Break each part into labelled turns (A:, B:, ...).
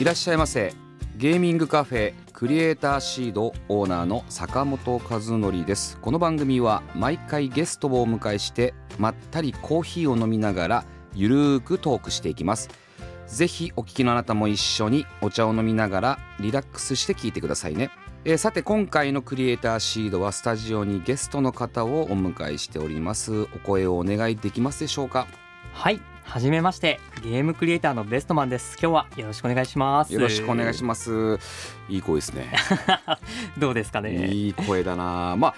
A: いらっしゃいませ。ゲーミングカフェクリエイターシードオーナーの坂本和則です。この番組は毎回ゲストをお迎えしてまったりコーヒーを飲みながらゆるーくトークしていきます。ぜひお聞きのあなたも一緒にお茶を飲みながらリラックスして聞いてくださいね、えーさて今回のクリエイターシードはスタジオにゲストの方をお迎えしております。お声をお願いできますでしょうか？
B: はい、はじめまして、ゲームクリエイターのベストマンです。今日はよろしくお願いします。
A: よろしくお願いし
B: ま
A: ます。いい声ですね。
B: す。どうですかね？
A: いい声だな。まあ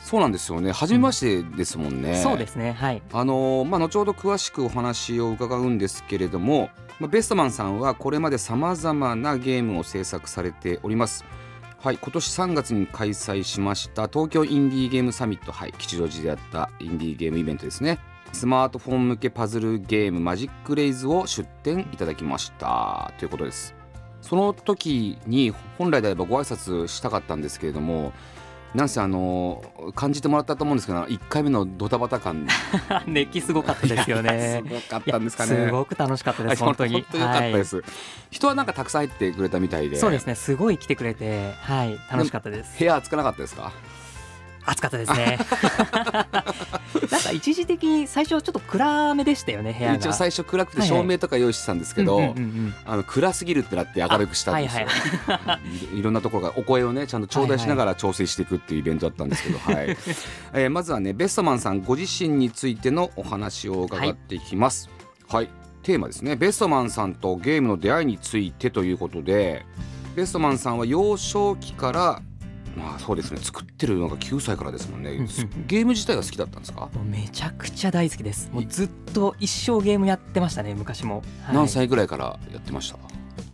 A: そうなんですよね。初めましてですもんね、
B: そうですね、はい。
A: あのまあ後ほど詳しくお話を伺うんですけれども、まあ、ベストマンさんはこれまでさまざまなゲームを制作されております。はい。今年3月に開催しました東京インディーゲームサミット。はい。吉祥寺でやったインディーゲームイベントですねスマートフォン向けパズルゲームマジックレイズを出展いただきましたということですその時に本来であればご挨拶したかったんですけれどもなんせあの感じてもらったと思うんですけど1回目のドタバタ感
B: 熱気すごかったですよね。
A: すごかったんですかね
B: すごく楽しかったです。
A: はい
B: 本当に。
A: 本当かったです、人はなんかたくさん入ってくれたみたいで
B: はい。そうですね、すごい来てくれて、はい、楽しかったです。
A: 部屋暑くなかったですか？
B: 暑かったですね。なんか一時的に最初ちょっと暗めでしたよね、部屋が。
A: 一応最初暗くて
B: はいはい
A: 照明とか用意してたんですけど、あの暗すぎるってなって明るくしたんですよ、
B: はいはい
A: い。ろんなところがお声をねちゃんと頂戴しながら調整していくっていうイベントだったんですけど、はい。えーまずはねベストマンさんご自身についてのお話を伺っていきます。はい、テーマですね。ベストマンさんとゲームの出会いについてということでベストマンさんは幼少期からまあそうですね作ってるのが9歳からですもんね。ゲーム自体が好きだったんですか、
B: もうめちゃくちゃ大好きです。もうずっと一生ゲームやってましたね、昔も。はい。
A: 何歳ぐらいからやってました？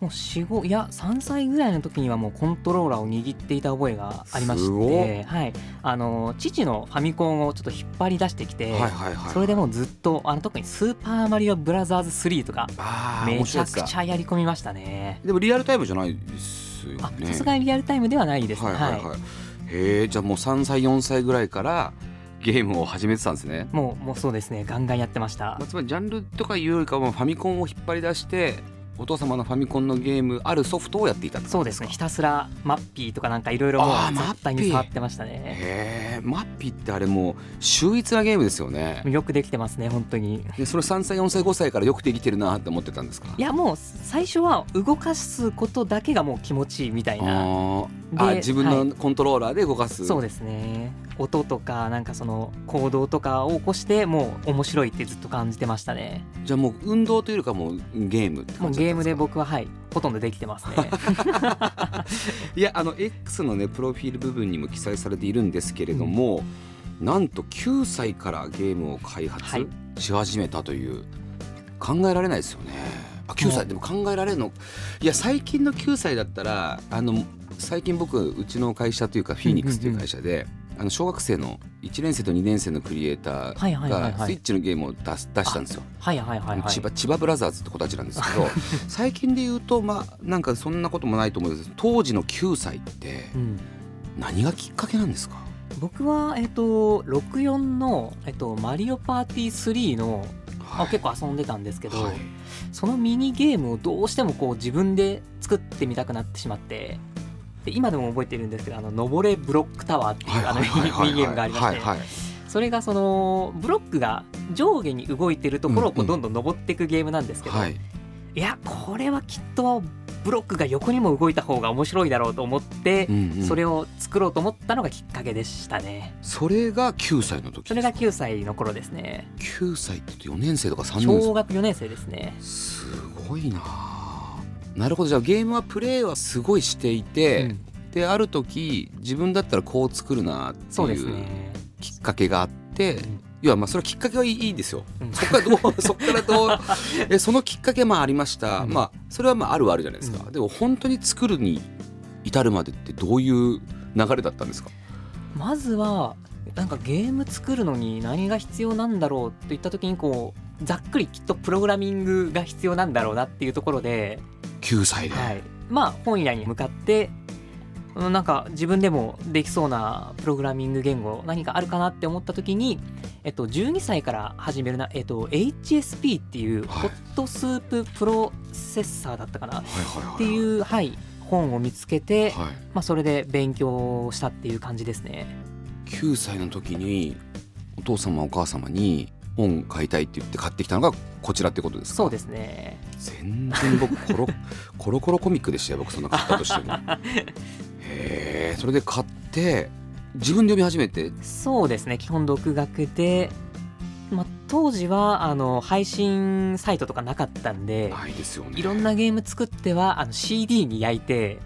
B: もう4、5いや3歳ぐらいの時にはもうコントローラーを握っていた覚えがありまして、はい、あの父のファミコンをちょっと引っ張り出してきて、それでもうずっとあの特に「スーパーマリオブラザーズ3」とかめちゃくちゃやり込みましたね。
A: でもリアルタイムじゃないですよね。
B: あさすがにリアルタイムではないですね。
A: はいはいはい、へえじゃあもう3歳4歳ぐらいからゲームを始めてたんですね、
B: もうもうそうですね。ガンガンやってました。
A: まあ、。つまりジャンルとかいうよりかはファミコンを引っ張り出してお父様のファミコンのゲームあるソフトをやっていた
B: そうですね。ひたすらマッピーとかなんかいろいろもう絶対に触ってましたね。
A: へえマッピってあれもう秀逸なゲームですよね。
B: よくできてますね本当に。
A: でそれ3歳4歳5歳からよくできてるなって思ってたんですか？
B: いやもう最初は動かすことだけがもう気持ちいいみたいな。
A: あ自分のコントローラーで動かす、
B: そうですね。音とかなんかその行動とかを起こしてもう面白いってずっと感じてましたね。
A: じゃあもう運動というよりかもうゲームって感じだったんで
B: 僕ははいほとんどできてますね。
A: いやあの X のねプロフィール部分にも記載されているんですけれども、なんと9歳からゲームを開
B: はい。
A: 発し始めたという、考えられないですよね。あ9
B: もう。
A: 歳でも考えられるの？いや最近の9歳だったらあの最近僕うちの会社というかフィニックスという会社で、あの小学生の1年生と2年生のクリエイタ
B: はいはいはいはい。
A: ーがスイッチのゲームを出す出したんですよ。
B: はいはいはいはい。
A: 千葉千葉ブラザーズって子たちなんですけど 最近で言うとまあなんかそんなこともないと思うんです。当時の9歳って
B: うん。
A: 何がきっかけなんですか？
B: 僕はえっと64のえっとマリオパーティー3のあ結構遊んでたんですけど、
A: はい。
B: そのミニゲームをどうしてもこう自分で作ってみたくなってしまってで今でも覚えてるんですけど「あの登れブロックタワー」っていうあのミニゲームがありまして、
A: はいはい
B: それがそのブロックが上下に動いてるところをこ
A: うんう
B: うん。どんどん登っていくゲームなんですけど、
A: はい。
B: いやこれはきっとブロックが横にも動いた方が面白いだろうと思って、
A: うんうん。
B: それを作ろうと思ったのがきっかけでしたね。
A: それが9歳の時
B: それが
A: ですか
B: ？9歳の頃ですね。
A: 9歳って言うと4年生とか3年生
B: 小学4年生ですね。
A: すごいなあなるほど。じゃあゲームはプレイはすごいしていて、
B: うん。
A: である時自分だったらこう作るなっていうきっかけがあって、いやまあそれはきっかけはいいいいですよ。
B: うん。
A: そこからどう そこからどうえそのきっかけまあありました、
B: うん。
A: まあそれはまああるはあるじゃないですか、
B: う
A: でも本当に作るに至るまでってどういう流れだったんですか？
B: まずはなんかゲーム作るのに何が必要なんだろうっていった時にこうざっくりきっとプログラミングが必要なんだろうなっていうところで、
A: 9歳で、
B: はい、まあ本屋に向かってうんなんか自分でもできそうなプログラミング言語何かあるかなって思った時に、えっと、12歳から始めるな、えっと、HSP っていう
A: はい。
B: ホットスーププロセッサーだったかな。っていう、はい、本を見つけて、
A: はい、
B: まあ、それで勉強したっていう感じですね。
A: 9歳の時にお父様お母様に本買いたいって言って買ってきたのがこちらってことですか？
B: そうですね。
A: 全然僕コロ コロコロコミックでしたよ僕そんな買ったとしても。へえそれで買って自分で読み始めて？
B: そうですね基本独学で、まあ、当時はあの配信サイトとかなかったんで
A: ないですよね。
B: いろんなゲーム作ってはあの CD に焼いて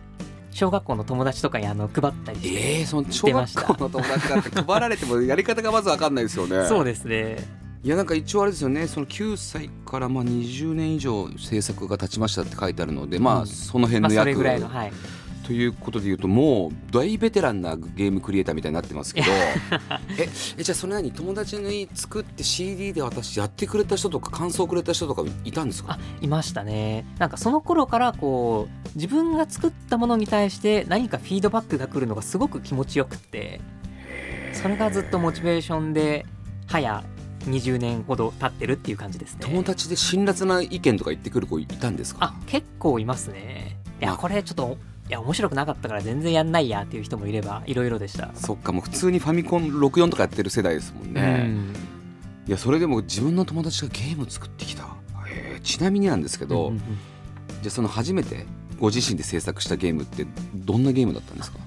B: 小学校の友達とかにあの配ったりして、
A: えー、その小学校の友達だって配られてもやり方がまず分かんないですよね。
B: そうですね
A: いやなんか一応あれですよね。その9歳からまあ20年以上制作が経ちましたって書いてあるのでまあ
B: うん。
A: その辺の役、
B: れぐらいのはい。
A: ということで言うともう大ベテランなゲームクリエイターみたいになってますけど。ええじゃあそれ何？友達に作って CD で私やってくれた人とか感想くれた人とかいたんですか？
B: あいましたね。なんかその頃からこう自分が作ったものに対して何かフィードバックが来るのがすごく気持ちよくって。それがずっとモチベーションで早20年ほど経ってるっていう感じですね。
A: 友達で辛辣な意見とか言ってくる子いたんですか？
B: あ結構いますね。いや
A: まあ。
B: これちょっといや面白くなかったから全然やんないやっていう人もいればいろいろでした、
A: そっかもう普通にファミコン64とかやってる世代ですもんね、いやそれでも自分の友達がゲーム作ってきた。ちなみになんですけ
B: うん
A: ど、
B: うんうん。
A: じゃあその初めてご自身で制作したゲームってどんなゲームだったんですか？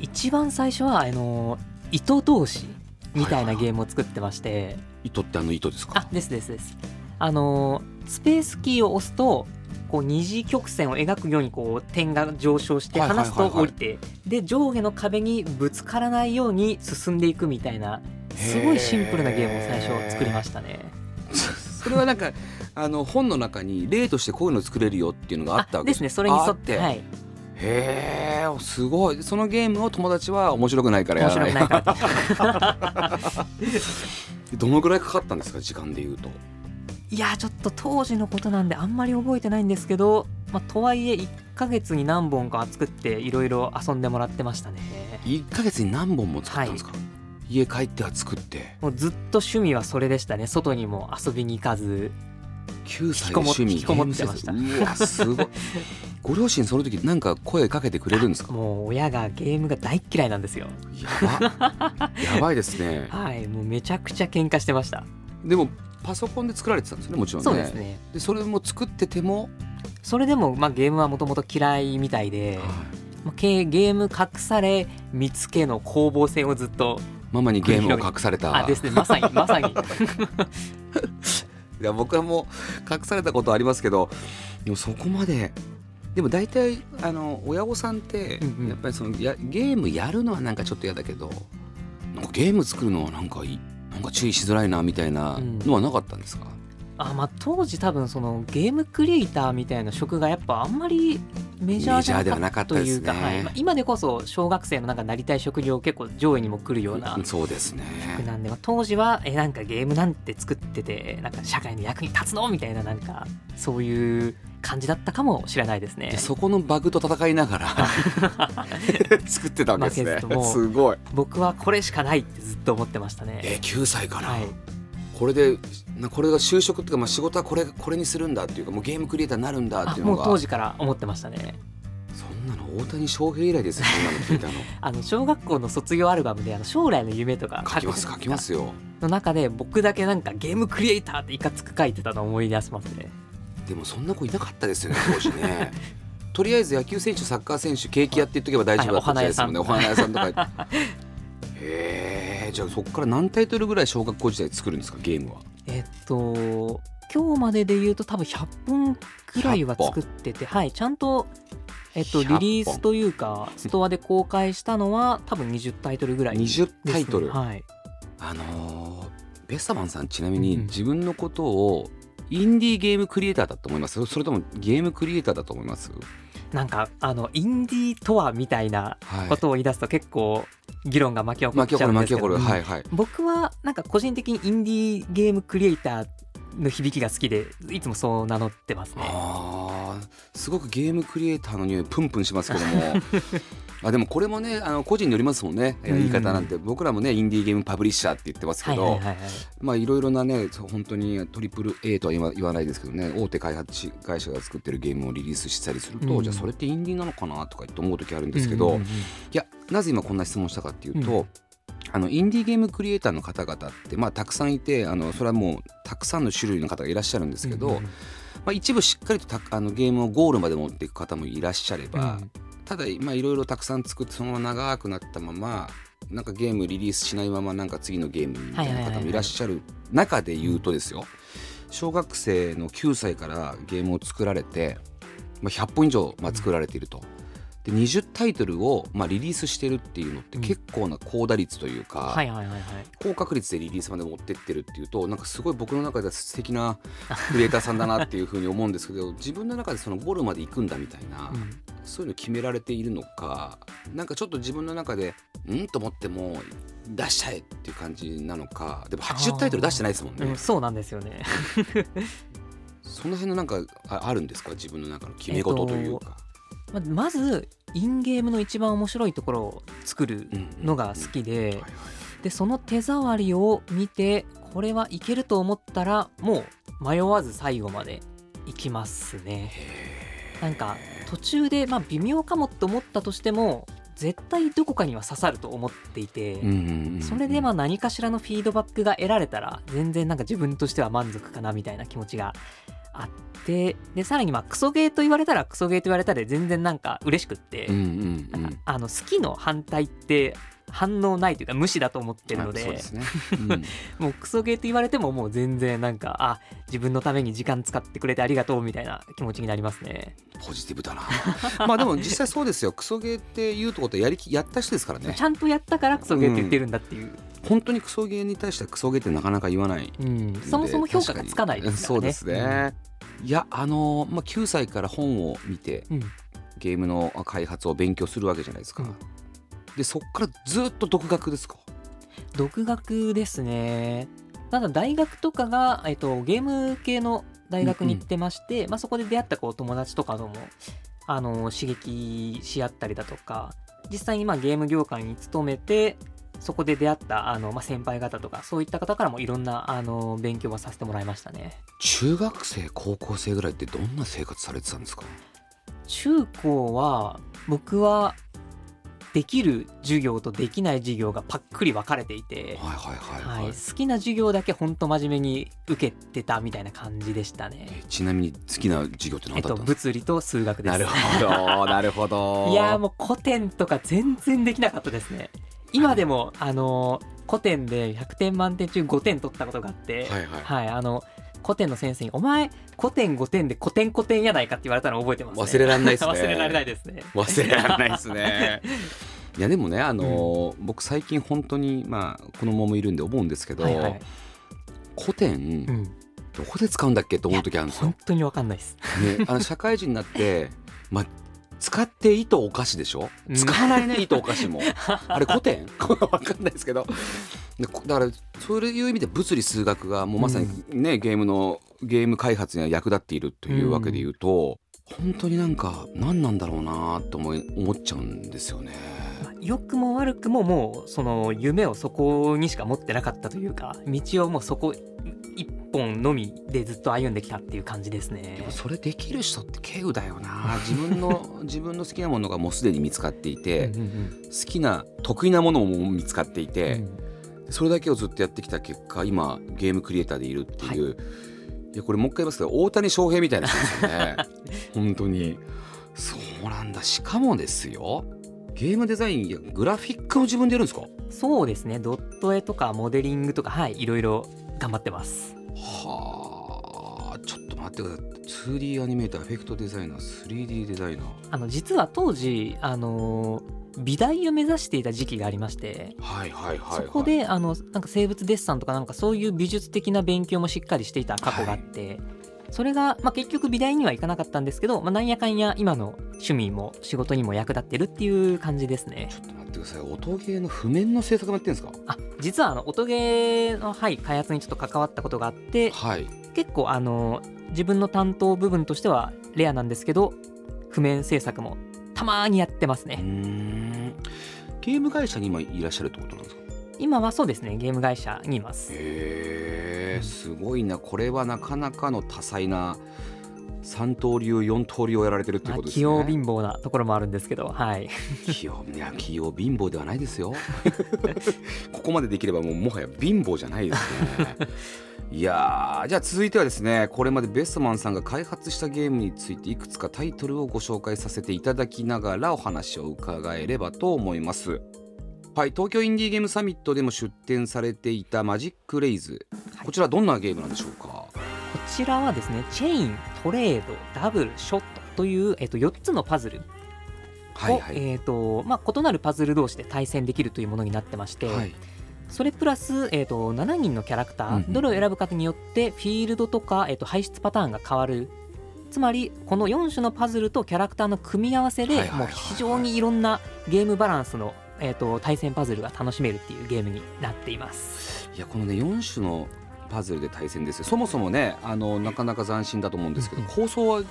B: 一番最初はあの糸同士みたいなゲームを作ってまして、
A: 糸ってあの糸ですか？
B: あですですです。あのスペースキーを押すとこう二次曲線を描くようにこう点が上昇して離すと降りてで上下の壁にぶつからないように進んでいくみたいなすごいシンプルなゲームを最初作りましたね。
A: それはなんかあの本の中に例としてこういうの作れるよっていうのがあったわけ
B: ですねそれに沿って
A: あ
B: はい。
A: へえすごい。そのゲームを友達は面白くないからや
B: 面
A: らない。
B: 白くないから
A: どのぐらいかかったんですか時間で言うと？
B: いやちょっと当時のことなんであんまり覚えてないんですけど、まあ、とはいえ1ヶ月に何本か作っていろいろ遊んでもらってましたね。
A: 1ヶ月に何本も作ったんですか、家帰っては作って。
B: もうずっと趣味はそれでしたね。外にも遊びに行かず。
A: 9歳で趣味
B: 引きこもってました。
A: ゲーム制作うわすごいご両親その時なんか声かけてくれるんですか？
B: もう親がゲームが大っ嫌いなんですよ。
A: やば。やばいですね。
B: はいもうめちゃくちゃ喧嘩してました。
A: でもパソコンで作られてたんですよねもちろんね。
B: そうですね。
A: でそれも作ってても、
B: それでも、まあ、ゲームはもともと嫌いみたいで、
A: はい。
B: まあ、ゲゲーム隠され見つけの攻防戦をずっと
A: ママにゲームを隠された。
B: あですね。まさに まさに。
A: いや僕はもう隠されたことありますけどでもそこまででも大体あの親御さんって
B: うんうん。
A: やっぱりそのやゲームやるのはなんかちょっと嫌だけどなんかゲーム作るのはなんかいいなんか注意しづらいなみたいなのはなかったんですか、
B: あまあ当時多分そのゲームクリエイターみたいな職がやっぱあんまりメジャー
A: ではな
B: なかったというか、はい。まあ、今でこそ小学生のなんかなりたい職業結構上位にも来るような
A: うんそうですね。
B: 職なんで、まあ、当時はえなんかゲームなんて作っててなんか社会の役に立つのみたいななんかそういう感じだったかもしれないですね。
A: でそこのバグと戦いながら 作ってたわけですね。すごい。
B: 僕はこれしかないってずっと思ってましたね。
A: え9歳から、
B: はい。
A: これでなこれが就職っていうか、まあ、仕事はこれこれにするんだっていうかもうゲームクリエイターになるんだっ
B: あ
A: ていうのが。
B: もう当時から思ってましたね。
A: そんなの大谷翔平以来ですよそんなの聞いたの。
B: あの小学校の卒業アルバムであの将来の夢とか
A: 書きます書きますよ。
B: の中で僕だけなんかゲームクリエイターっていかつく書いてたのを思い出しますね
A: でもそんな子いなかったですよね当時ね。とりあえず野球選手サッカー選手ケーキ屋って言っとけば大丈夫だったですもんね、
B: はい
A: お花屋さん。とか。へえじゃあそこから何タイトルぐらい小学校時代作るんですかゲームは？
B: えっと今日までで言うと多分100本くらいは作っててはいちゃんとえっと
A: 100本。
B: リリースというかストアで公開したのは多分20タイトルぐらいです、
A: 20タイトル、
B: はい。
A: あのーベスタマンさんちなみに
B: うん。
A: 自分のことをインディーゲームクリエイターだと思います？それともゲームクリエイターだと思います？
B: なんかあのインディーとはみたいな
A: はい。
B: ことを言い出すと結構議論が巻き起こっちゃうんですけど。僕はなんか個人的にインディーゲームクリエイターの響きが好きでいつもそう名乗ってますね。
A: すごくゲームクリエイターの匂いプンプンしますけども。あでもこれもねあの個人によりますもんね。えー言い方なんて、僕らもねインディーゲームパブリッシャーって言ってますけど。まあいろいろなね本当にトリプル A とは言わないですけどね。大手開発会社が作ってるゲームをリリースしたりすると、
B: うん。
A: じゃあそれってインディーなのかなとか言って思う時あるんですけど、いやなぜ今こんな質問したかっていうと、
B: うん
A: あのインディーゲームクリエイターの方々って、まあ、たくさんいてあのそれはもうたくさんの種類の方がいらっしゃるんですけど、
B: うんうん
A: まあ、一部しっかりとたあのゲームをゴールまで持っていく方もいらっしゃれば、
B: うん。
A: ただまあいろいろたくさん作ってそのまま長くなったままなんかゲームリリースしないままなんか次のゲームみたいな方もいらっしゃる中で言うとですよ。小学生の9歳からゲームを作られて、まあ、100本以上まあ作られていると。で20タイトルをまあリリースしてるっていうのって
B: うん。
A: 結構な高打率というか。高確率でリリースまで持ってってるっていうとなんかすごい僕の中では素敵な クリエイターさんだなっていうふうに思うんですけど自分の中でそのゴールまで行くんだみたいな、
B: うん。
A: そういうの決められているのかなんかちょっと自分の中でうんと思っても出しちゃえっていう感じなのかでも80タイトル出してないですもんね、
B: うん、そうなんですよね。
A: その辺のなんかああるんですか？自分の中の決め事というか、
B: ままずインゲームの一番面白いところを作る
A: うん
B: のが好きで、でその手触りを見てこれはいけると思ったらもう迷わず最後までいきますね。なんか途中でまあ微妙かもって思ったとしても絶対どこかには刺さると思っていて、それでまあ何かしらのフィードバックが得られたら全然なんか自分としては満足かなみたいな気持ちがあってでさらにまあクソゲーと言われたらクソゲーと言われたで全然なんか嬉しくって、
A: うんうんうん。
B: なんかあの好きの反対って反応ないというか無視だと思ってるので
A: ね、うん。
B: もうクソゲーと言われてももう全然なんかあ自分のために時間使ってくれてありがとうみたいな気持ちになりますね。
A: ポジティブだな。まあでも実際そうですよ。クソゲーって言うとことやりきやった人ですからね。
B: ちゃんとやったからクソゲーって言ってるんだっていう、
A: 本当にクソゲーに対してはクソゲーってなかなか言わない。
B: うん。
A: で
B: そもそも評価がつかないですからね。
A: そうですね、いやあのーまあ、9歳から本を見て
B: うん。
A: ゲームの開発を勉強するわけじゃないですか、
B: うん
A: でそっからずっと独学ですか？
B: 独学ですね。ただ大学とかが、えっと、ゲーム系の大学に行ってまして、まあ、そこで出会ったこう友達とかともあの刺激し合ったりだとか実際にまあゲーム業界に勤めてそこで出会ったあの、まあ、先輩方とかそういった方からもいろんなあの勉強はさせてもらいましたね。
A: 中学生高校生ぐらいってどんな生活されてたんですか？
B: 中高は僕はできる授業とできない授業がパックリ分かれていて、好きな授業だけほんと真面目に受けてたみたいな感じでしたね。
A: えちなみに好きな授業って
B: えっと、
A: 何だったんですか、
B: 物理と数学です。
A: なるほど なるほど
B: いやーもう古典とか全然できなかったですね。今でも、あのー古典で100点満点中5点取ったことがあって、
A: はいはい
B: はい、あの古典の先生に「お前古典5点で古典古典やないか」って言われたのを覚えてます、ね、
A: 忘れられないですね
B: 忘れられないですね。
A: 忘れられないですね いやでもねあのー僕最近本当にまあ子供もいるんで思うんですけど、
B: はいはい
A: 古典、
B: うん、
A: どこで使うんだっけと思う時あるんですよ
B: 本。当に分かんないです。
A: ね、あの社会人になって、まあ、使って糸お菓子でしょ？
B: うん。
A: 使わないね糸お菓子も。あれ古典？わかんないですけど。だからそういう意味で物理数学がもうまさにね、ゲームのゲーム開発には役立っているというわけで言うと、本当になんか何なんだろうなと思い思っちゃうんですよね。
B: まあ良くも悪くももうその夢をそこにしか持ってなかったというか道をもうそこ一本のみでずっと歩んできたっていう感じですね。
A: でも。それできる人って稀有だよな。自分の自分の好きなものがもうすでに見つかっていて、好きな得意なものも見つかっていて、
B: うん。
A: それだけをずっとやってきた結果今ゲームクリエイターでいるっていう、い、やこれもう一回言いますけど大谷翔平みたいな人ですよね。本当に。そうなんだ。しかもですよゲームデザインやグラフィックも自分でやるんですか？
B: そうですね。ドット絵とかモデリングとかはいいろいろ頑張ってます。
A: はあちょっと待ってください。2D アニメーターエフェクトデザイナー 3D デザイナー。
B: あの実は当時あのー美大を目指していた時期がありまして
A: はいはいはい、はい、
B: そこであのなんか生物デッサンとかなんかそういう美術的な勉強もしっかりしていた過去があって、それが、まあ、結局美大には行かなかったんですけど、まあ、なんやかんや今の趣味も仕事にも役立ってるっていう感じですね。
A: ちょっと待ってください。音ゲーの譜面の制作もやってるんですか？
B: あ実はあの音ゲーの、はい、開発にちょっと関わったことがあって
A: はい。
B: 結構あの自分の担当部分としてはレアなんですけど譜面制作もたまーにやってますね。
A: ん。ゲーム会社に今いらっしゃるってことなんですか？
B: 今はそうですねゲーム会社にいます。
A: へえすごいな。これはなかなかの多彩な三刀流四刀流をやられてるってことですね。
B: 器用貧乏なところもあるんですけどはい。
A: 器用いや器用貧乏ではないですよ。ここまでできればもうもはや貧乏じゃないですね。いやーじゃあ続いてはですねこれまでベストマンさんが開発したゲームについていくつかタイトルをご紹介させていただきながらお話を伺えればと思いますはい東京インディーゲームサミットでも出展されていたマジックレイズ。
B: はい。
A: こちらどんなゲームなんでしょうか？
B: こちらはですねチェイントレードダブルショットという、えっと、4つのパズルを、
A: はいはい、
B: えっとまあ、異なるパズル同士で対戦できるというものになってまして、
A: はい。
B: それプラス、えっと7人のキャラクター、
A: うんうん
B: どれを選ぶかによってフィールドとか、えっと排出パターンが変わる。つまりこの4種のパズルとキャラクターの組み合わせで、もう非常にいろんなゲームバランスの、えっと対戦パズルが楽しめるっていうゲームになっています。
A: いやこのね4種のパズルで対戦ですよ。そもそもねあのなかなか斬新だと思うんですけど、
B: うんうん。
A: 構想は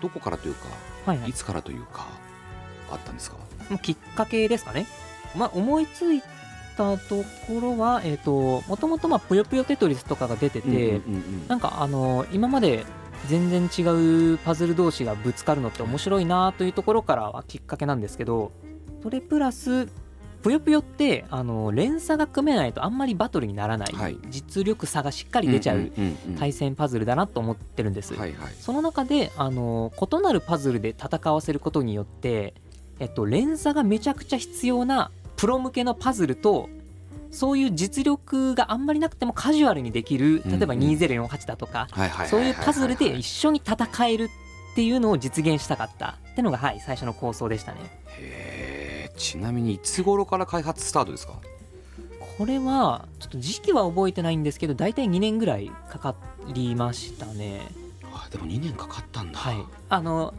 A: どこからというか
B: はいはい。
A: いつからというかあったんですか？
B: きっかけですかね。まあ、思いついたところは、えっ、と、もともと、まあ、ぷよぷよテトリスとかが出てて、
A: うんうんうんうん。
B: なんか、あの、今まで全然違うパズル同士がぶつかるのって面白いなというところからはきっかけなんですけど、それプラス、ぷよぷよって、あの、連鎖が組めないとあんまりバトルにならない、
A: はい。
B: 実力差がしっかり出ちゃう対戦パズルだなと思ってるんです。
A: はいはい。
B: その中であの異なるパズルで戦わせることによって、えっと、連鎖がめちゃくちゃ必要なプロ向けのパズルとそういう実力があんまりなくてもカジュアルにできる例えば
A: うんうん
B: 2048だとか、そういうパズルで一緒に戦えるっていうのを実現したかったってのが、はい、最初の構想でしたね。
A: ちなみにいつ頃から開発スタートですか？
B: これはちょっと時期は覚えてないんですけど大体2年ぐらいかかりましたね。
A: あでも2年かかったんだ、
B: はい、あの、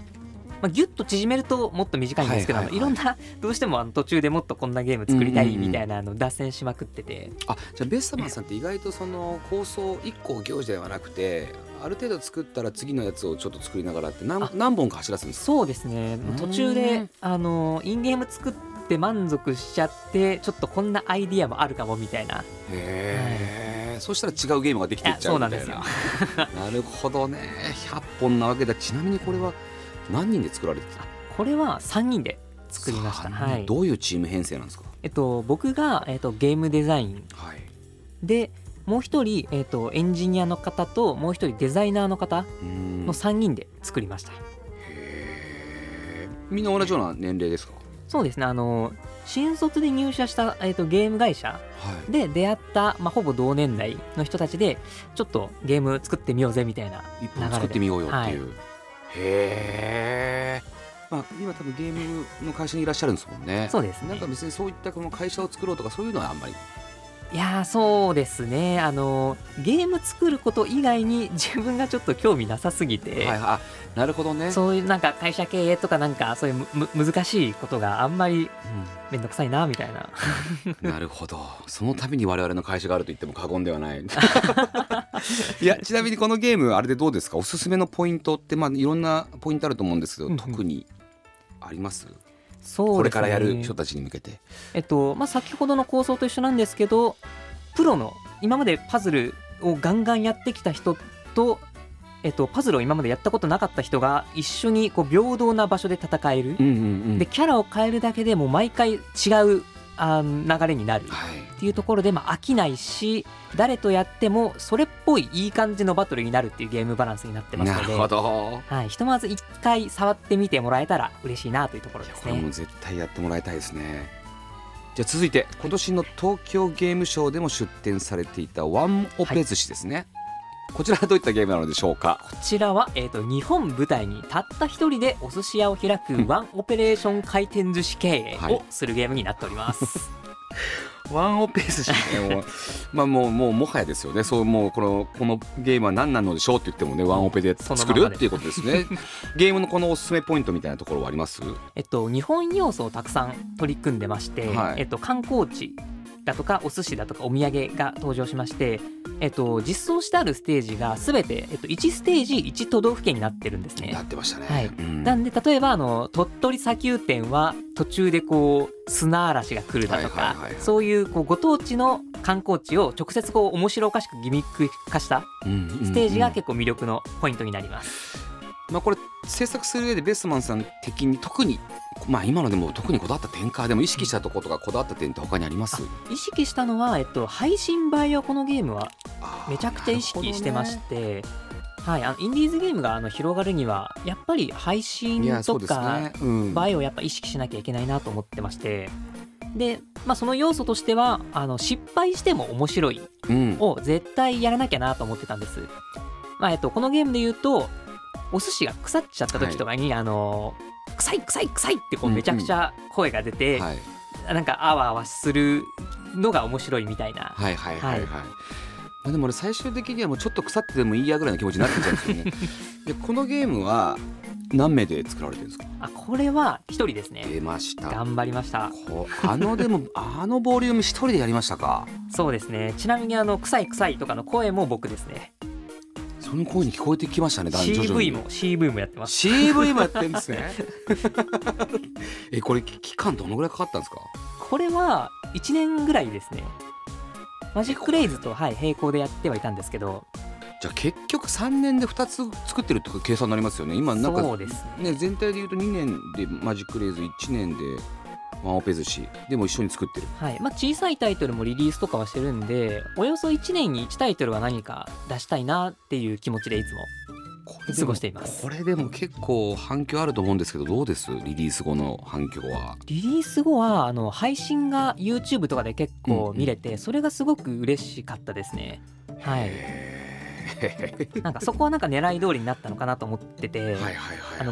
B: まあ、ギュッと縮めるともっと短いんですけど、
A: はいはいはい。
B: いろんなどうしてもあの途中でもっとこんなゲーム作りたい
A: うんうんうん
B: みたいなの脱線しまくってて、
A: あじゃあベストマンさんって意外とその構想1個行事ではなくてある程度作ったら次のやつをちょっと作りながらって何
B: あ。
A: 何本か走らせるんですか？
B: そうですね。
A: ん
B: 途中であのインゲーム作って満足しちゃってちょっとこんなアイディアもあるかもみたいな。
A: へえ、そしたら違うゲームができていっちゃうみたいな。
B: そう
A: なるほどね、100本なわけだ。ちなみにこれは何人で作られてた？
B: これは3人で作りました、はい。
A: どういうチーム編成なんですか？
B: えっと、僕が、えっと、ゲームデザイン。
A: はい。
B: でもう一人、えっと、エンジニアの方ともう一人デザイナーの方の3人で作りました、
A: へえ。みんな同じような年齢ですか？
B: そうですねあの新卒で入社した、えー、とゲーム会社
A: はい。
B: で出会った、まあ、ほぼ同年代の人たちでちょっとゲーム作ってみようぜみたいな
A: 一本作ってみようよっていう。
B: は
A: へえ。まあ、今多分ゲームの会社にいらっしゃるんですもんね。
B: そうですね
A: なんか別にそういったこの会社を作ろうとかそういうのはあんまり。
B: いやーそうですねあのゲーム作ること以外に 自分がちょっと興味なさすぎて、
A: はい、あ、なるほどね。
B: そういうなんか会社経営とかなんかそういうむむ難しいことがあんまりめんどくさいなみたいな
A: うん なるほど。そのために我々の会社があると言っても過言ではない。いや、ちなみにこのゲームあれでどうですか？おすすめのポイントってまあいろんなポイントあると思うんですけど、特にあります？
B: そうね
A: これからやる人たちに向けて。
B: えっとまあ、先ほどの構想と一緒なんですけどプロの今までパズルをガンガンやってきた人と、えっと、パズルを今までやったことなかった人が一緒にこう平等な場所で戦える、
A: うんうんうん。
B: でキャラを変えるだけでもう毎回違うあー流れになる
A: はい。
B: っていうところで、まあ、飽きないし誰とやってもそれっぽいいい感じのバトルになるっていうゲームバランスになってますので
A: なるほど。
B: はい、ひとまず一回触ってみてもらえたら嬉しいなというところですね。
A: これも絶対やってもらいたいですね。じゃあ続いて今年の東京ゲームショウでも出展されていたワンオペ寿司ですね。こちらはどういったゲームなのでしょうか？
B: こちらは、えー、と日本舞台にたった一人でお寿司屋を開くワンオペレーション回転寿司経営をするゲームになっております。
A: ワンオペ寿司ねもうまあもうもうもはやですよね。そうもうこのこのゲームは何なのでしょうって言ってもねワンオペで作るっていうことですね。ゲームのこのおすすめポイントみたいなところはあります？
B: えっと、日本要素をたくさん取り組んでまして、
A: はい。
B: えっと、観光地だとかお寿司だとかお土産が登場しまして、えっと、実装してあるステージが全て、えっと、1ステージ1都道府県になってるんですね。
A: や。ってましたね、
B: はい。
A: うん。
B: なんで例えばあの鳥取砂丘店は途中でこう砂嵐が来るだとか、
A: はいはいはいはい。
B: そういうこうご当地の観光地を直接こう面白おかしくギミック化した
A: うんうんうん。
B: ステージが結構魅力のポイントになります。
A: まあ、これ制作する上でベストマンさん的に特にまあ今のでも特にこだわった点かでも意識したところとかこだわった点って他にあります？
B: 意識したのは、えっと、配信映えをこのゲームはめちゃくちゃ意識してまして、はい、あのインディーズゲームがあの広がるにはやっぱり配信とか
A: ね、うん。
B: 映えをやっぱ意識しなきゃいけないなと思ってまして。で、まあ、その要素としてはあの失敗しても面白い
A: うん。
B: を絶対やらなきゃなと思ってたんです、まあえっと、このゲームで言うとお寿司が腐っちゃった時とかに、あの臭い臭い臭いってこう
A: うんうん。
B: めちゃくちゃ声が出て、
A: はい。
B: なんかあわあわするのが面白いみたいな。
A: はいはいはいはい、
B: はい。
A: まあ、でも俺最終的にはもうちょっと腐ってでもいいやぐらいの気持ちになってきちゃうんですよね。でこのゲームは何名で作られてるんですか？
B: あこれは一人ですね。
A: 出ました。
B: 頑張りました。
A: こあのでも あのボリューム一人でやりましたか？
B: そうですね。ちなみにあの臭い臭いとかの声も僕ですね
A: その声に聞こえてきましたね
B: CV も CV もやってます。
A: CV もやってるんですね。えこれ期間どのぐらいかかったんですか？
B: これは1年ぐらいですね。マジックレイズと、はい、並行でやってはいたんですけど。
A: じゃあ結局3年で2つ作ってるって計算になりますよね。今なんか
B: ね。
A: ね全体で言うと2年でマジックレイズ1年でワンオペ寿司。でも一緒に作ってる。
B: はい。まあ、小さいタイトルもリリースとかはしてるんでおよそ1年に1タイトルは何か出したいなっていう気持ちでいつも
A: こ
B: 過ごしています。
A: これでも結構反響あると思うんですけどどうです？リリース後の反響は。
B: リリース後はあの配信が YouTube とかで結構見れて、それがすごく嬉しかったですね。はいなんかそこはなんか狙い通りになったのかなと思ってて、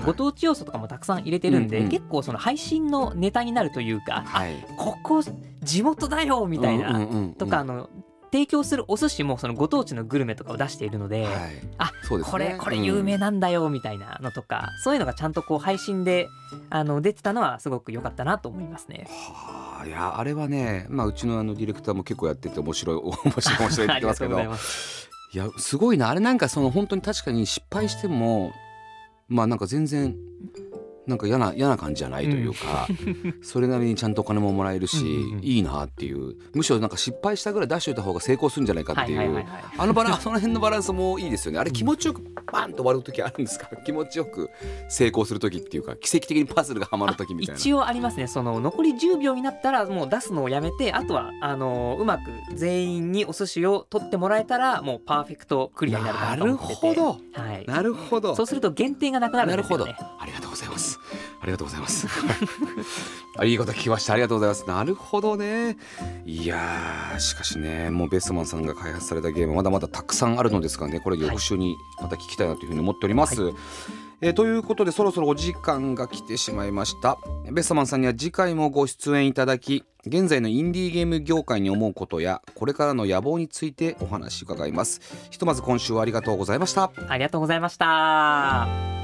B: ご当地要素とかもたくさん入れてるんで、
A: うんうん。
B: 結構その配信のネタになるというか、
A: はい。
B: あここ地元だよみたいな、
A: うんうんうんうん。
B: とかあの提供するお寿司もそのご当地のグルメとかを出しているので、
A: はい。
B: あ
A: そうですね。
B: これこれ有名なんだよみたいなのとか、そういうのがちゃんとこう配信であの出てたのはすごく良かったなと思いますね。
A: はあいやあれはね、まあ、うちのあのディレクターも結構やってて面白い面白い面白いって言ってますけど
B: い。
A: やすごいなあれなんかその本当に確かに失敗してもまあなんか全然なんか嫌な嫌な感じじゃないというか、それなりにちゃんとお金ももらえるし、いいなっていう。むしろなんか失敗したぐらい出しといた方が成功するんじゃないかっていう。あのバランスその辺のバランスもいいですよね。あれ気持ちよくバンと終わる時あるんですか？気持ちよく成功する時っていうか奇跡的にパズルがはまる時みたいな。
B: 一応ありますね。その残り10秒になったらもう出すのをやめてあとはあのうまく全員にお寿司を取ってもらえたらもうパーフェクトクリアになるかなと思ってて。
A: なるほど。
B: はい、
A: なるほど。
B: そうすると減点がなくなるん
A: なるほど。
B: ですよね
A: ありがとうございますありがとうございます。あいいこと聞きました。ありがとうございます。なるほどね。いやーしかしねもうベストマンさんが開発されたゲームまだまだたくさんあるのですがねこれ翌週にまた聞きたいなというふうに思っております、えーということでそろそろお時間が来てしまいました。ベストマンさんには次回もご出演いただき現在のインディーゲーム業界に思うことやこれからの野望についてお話伺います。ひとまず今週はありがとうございました。
B: ありがとうございました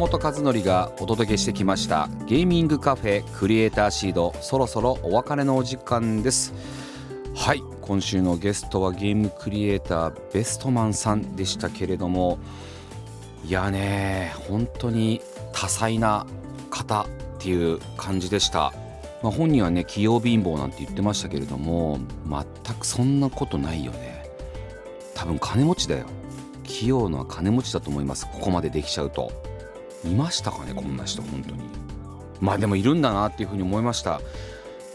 A: 本和則がお届けしてきましたゲーミングカフェクリエイターシードそろそろお別れのお時間ですはい今週のゲストはゲームクリエイターベストマンさんでしたけれどもいやね本当に多彩な方っていう感じでした、まあ、本人はね器用貧乏なんて言ってましたけれども全くそんなことないよね。多分金持ちだよ。器用な金持ちだと思います。ここまでできちゃうと。いましたかねこんな人本当に。まあでもいるんだなっていうふうに思いました。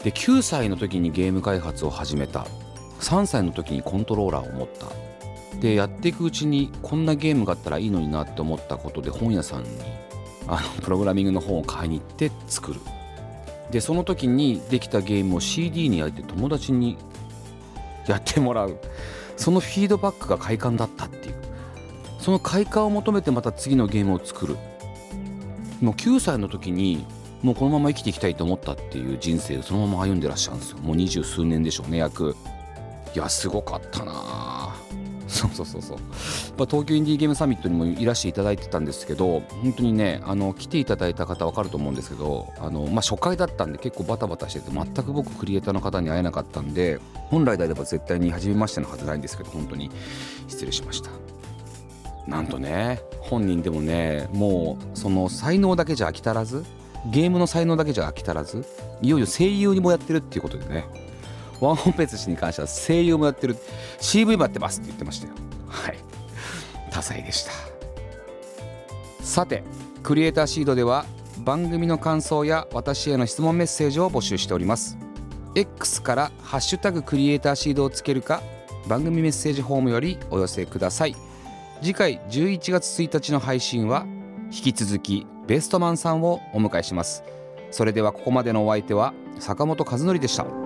A: で9歳の時にゲーム開発を始めた。3歳の時にコントローラーを持った。でやっていくうちにこんなゲームがあったらいいのになって思ったことで本屋さんにあのプログラミングの本を買いに行って作る。でその時にできたゲームを CD に焼いて友達にやってもらう。そのフィードバックが快感だったっていう。その快感を求めてまた次のゲームを作る。もう9歳の時にもうこのまま生きていきたいと思ったっていう人生をそのまま歩んでらっしゃるんですよ。もう二十数年でしょうね約。いやすごかったな。あそうそうそうそう、まあ、東京インディーゲームサミットにもいらしていただいてたんですけど本当にねあの来ていただいた方分かると思うんですけどあの、まあ、初回だったんで結構バタバタしてて全く僕クリエイターの方に会えなかったんで本来であれば絶対に初めましてのはずないんですけど本当に失礼しました。なんとね本人でもねもうその才能だけじゃ飽き足らずゲームの才能だけじゃ飽き足らずいよいよ声優にもやってるっていうことでねワンホンペース氏に関しては声優もやってる CV もやってますって言ってましたよ。はい。多彩でした。さてクリエイターシードでは番組の感想や私への質問メッセージを募集しております。X から「ハッシュタグクリエイターシード」をつけるか番組メッセージフォームよりお寄せください。次回11月1日の配信は引き続きベストマンさんをお迎えします。それではここまでのお相手は坂本和則でした。